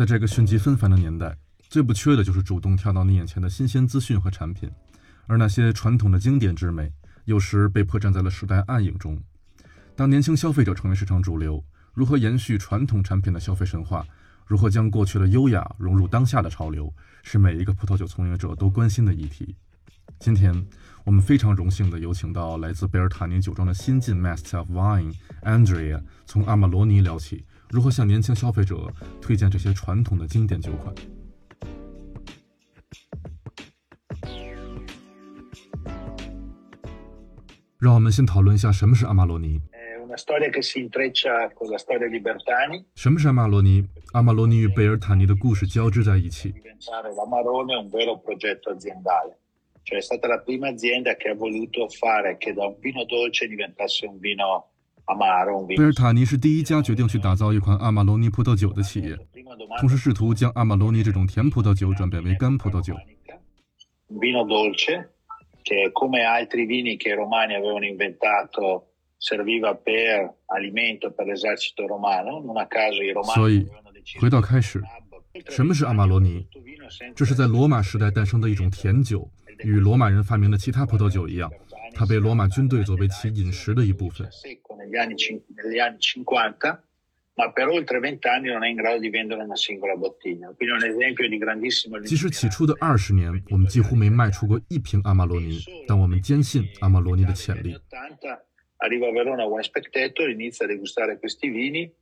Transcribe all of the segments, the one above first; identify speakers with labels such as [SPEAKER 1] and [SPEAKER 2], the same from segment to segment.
[SPEAKER 1] 在这个迅疾纷繁的年代，最不缺的就是主动跳到你眼前的新鲜资讯和产品，而那些传统的经典之美，有时被迫站在了时代暗影中。当年轻消费者成为市场主流，如何延续传统产品的消费神话？如何将过去的优雅融入当下的潮流，是每一个葡萄酒从业者都关心的议题。今天，我们非常荣幸地有请到来自贝尔塔尼酒庄的新晋 Master of Wine Andrea，从阿玛罗尼聊起，如何向年轻消费者推荐这些传统的经典酒款。让我们先讨论一下什么是阿玛罗尼。什么是阿玛罗尼？阿玛罗尼与贝尔塔尼的故事交织在一起。贝尔塔尼是第一家决定去打造一款阿玛罗尼葡萄酒的企业，同时试图将阿玛罗尼这种甜葡萄酒转变为干葡萄酒。所以，回到开始，什么是阿玛罗尼？这是在罗马时代诞生的一种甜酒，与罗马人发明的其他葡萄酒一样，它被罗马军队作为其饮食的一部分。即使起初的二十年，我们几乎没卖出过一瓶阿玛罗尼，但我们坚信阿玛罗尼的潜力。arriva a Verona one spectator, inizia a degustare questi vini,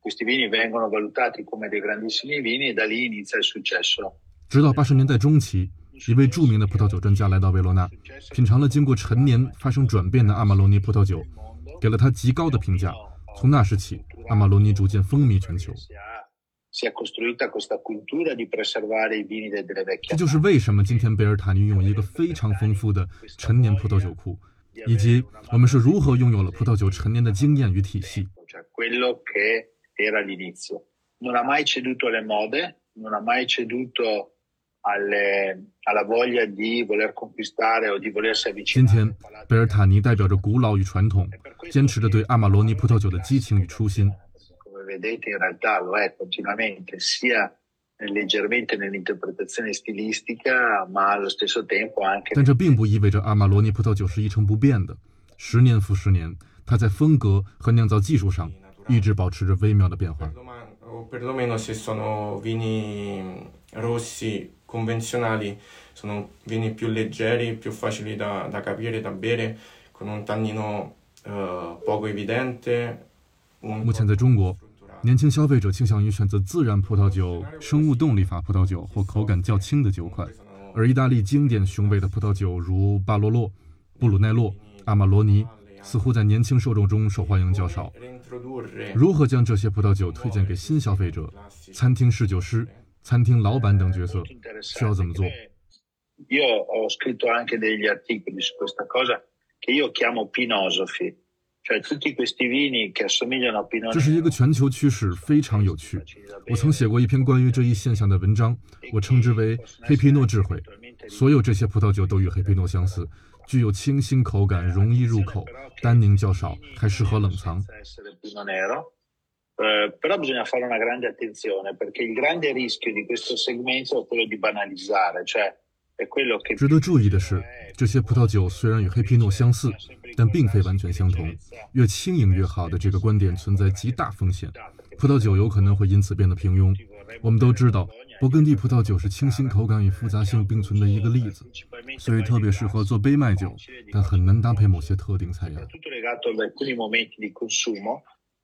[SPEAKER 1] questi vini vengono valutati come dei grandissimi vini e da lì inizia il successo. 直到八十年代中期，一位著名的葡萄酒专家来到维罗纳，品尝了经过陈年发生转变的阿玛罗尼葡萄酒，给了他极高的评价。从那时起，阿玛罗尼逐渐风靡全球。这就是为什么今天贝尔塔尼拥有一个非常丰富的陈年葡萄酒库。以及我们是如何拥有了葡萄酒陈年的经验与体系。今天，贝尔塔尼代表着古老与传统，坚持着对阿玛罗尼葡萄酒的激情与初心。但这并不意味着阿玛罗尼葡萄酒是一成不变的。十年复十年，它在风格和酿造技术上一直保持着微妙的变化。目前在中国。年轻消费者倾向于选择自然葡萄酒、生物动力法葡萄酒或口感较轻的酒款，而意大利经典雄伟的葡萄酒如巴罗洛、布鲁奈洛、阿玛罗尼，似乎在年轻受众中受欢迎较少。如何将这些葡萄酒推荐给新消费者、餐厅侍酒师、餐厅老板等角色？需要怎么做？这是一个全球趋势，非常有趣。我曾写过一篇关于这一现象的文章，我称之为“黑皮诺智慧”。所有这些葡萄酒都与黑皮诺相似，具有清新口感，容易入口，单宁较少，还适合冷藏。Però bisogna fare una grande attenzione perché il grande rischio di questo segmento è quello di banalizzare, cioè 值得注意的是，这些葡萄酒虽然与黑皮诺相似，但并非完全相同。越轻盈越好的这个观点存在极大风险，葡萄酒有可能会因此变得平庸。我们都知道，勃艮第葡萄酒是清新口感与复杂性并存的一个例子，所以特别适合做杯麦酒，但很难搭配某些特定菜肴。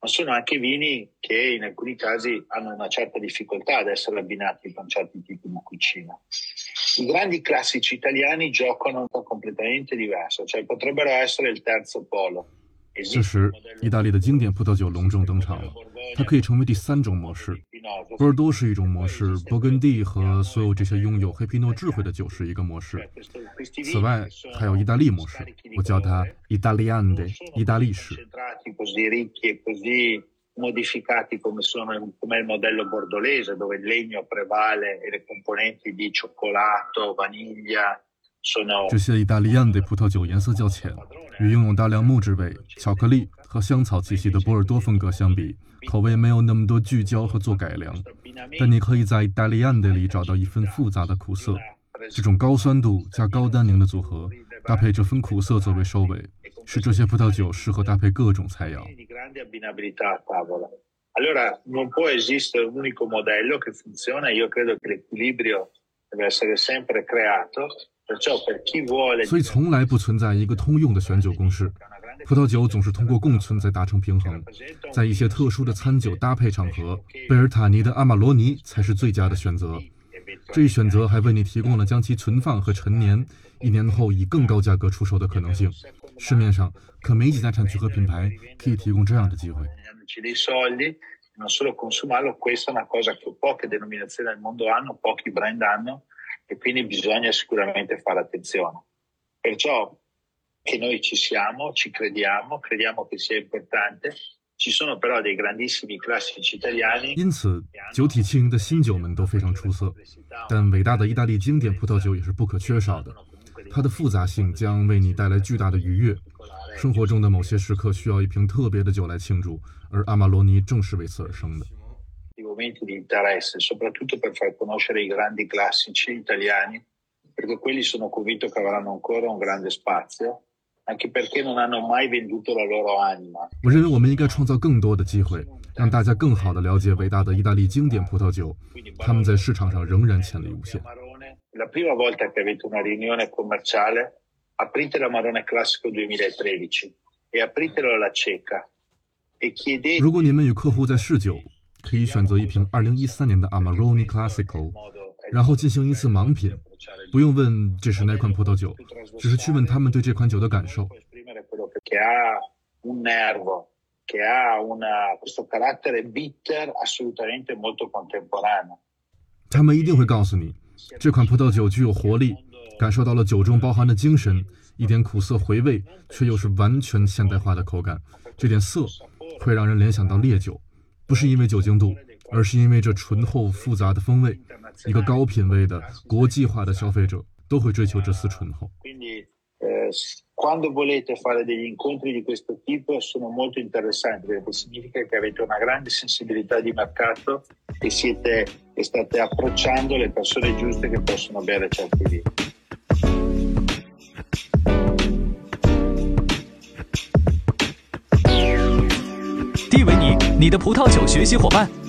[SPEAKER 1] Ma sono anche vini che in alcuni casi hanno una certa difficoltà ad essere abbinati con certi tipi di cucina. I grandi classici italiani giocano completamente diverso, cioè potrebbero essere il terzo polo. 这时，意大利的经典葡萄酒隆重登场了。它可以成为第三种模式。波尔多是一种模式，勃艮第和所有这些拥有黑皮诺智慧的酒是一个模式。此外，还有意大利模式，我叫它 Italiane，意大利式。Modificati come sono come il modello bordolese dove il legno prevale e le componenti di cioccolato, vaniglia 这些意大利安的葡萄酒颜色较浅，与拥有大量木质味、巧克力和香草气息的波尔多风格相比，口味没有那么多聚焦和做改良。但你可以在意大利安的里找到一份复杂的苦涩。这种高酸度加高单宁的组合，搭配这分苦涩作为收尾，使这些葡萄酒适合搭配各种菜肴。所以从来不存在一个通用的选酒公式，葡萄酒总是通过共存才达成平衡。在一些特殊的餐酒搭配场合，贝尔塔尼的阿玛罗尼才是最佳的选择。这一选择还为你提供了将其存放和陈年，一年后以更高价格出售的可能性。市面上可没几家产区和品牌可以提供这样的机会。
[SPEAKER 2] non solo consumarlo, questa è una cosa che poche denominazioni al mondo hanno, pochi brand hanno e quindi bisogna sicuramente fare attenzione. Perciò che noi ci siamo, ci crediamo, crediamo che sia importante. Ci sono però dei grandissimi classici italiani.
[SPEAKER 1] 因此，酒体轻盈的新酒们都非常出色，但伟大的意大利经典葡萄酒也是不可缺少的。它的复杂性将为你带来巨大的愉悦。生活中的某些时刻需要一瓶特别的酒来庆祝，而阿玛罗尼正是为此而生的。
[SPEAKER 2] Anche perché non hanno mai venduto la loro anima.
[SPEAKER 1] 我认为我们应该创造更多的机会，让大家更好地了解伟大的意大利经典葡萄酒，他们在市场上仍然潜力无限。
[SPEAKER 2] La prima volta che avete una riunione commerciale aprite la Marone Classico 2013 e apritelo alla cieca e chiedete
[SPEAKER 1] 如果你们与客户在试酒，可以选择一瓶2013年的 Amarone Classico，然后进行一次盲品，不用问这是哪款葡萄酒，只是去问他们对这款酒的感受。他们一定会告诉你，这款葡萄酒具有活力。感受到了酒中包含的精神，一点苦涩回味，却又是完全现代化的口感。这点涩会让人联想到烈酒，不是因为酒精度，而是因为这醇厚复杂的风味。一个高品位的国际化的消费者都会追求这丝醇厚。
[SPEAKER 3] D 维尼你的葡萄酒学习伙伴。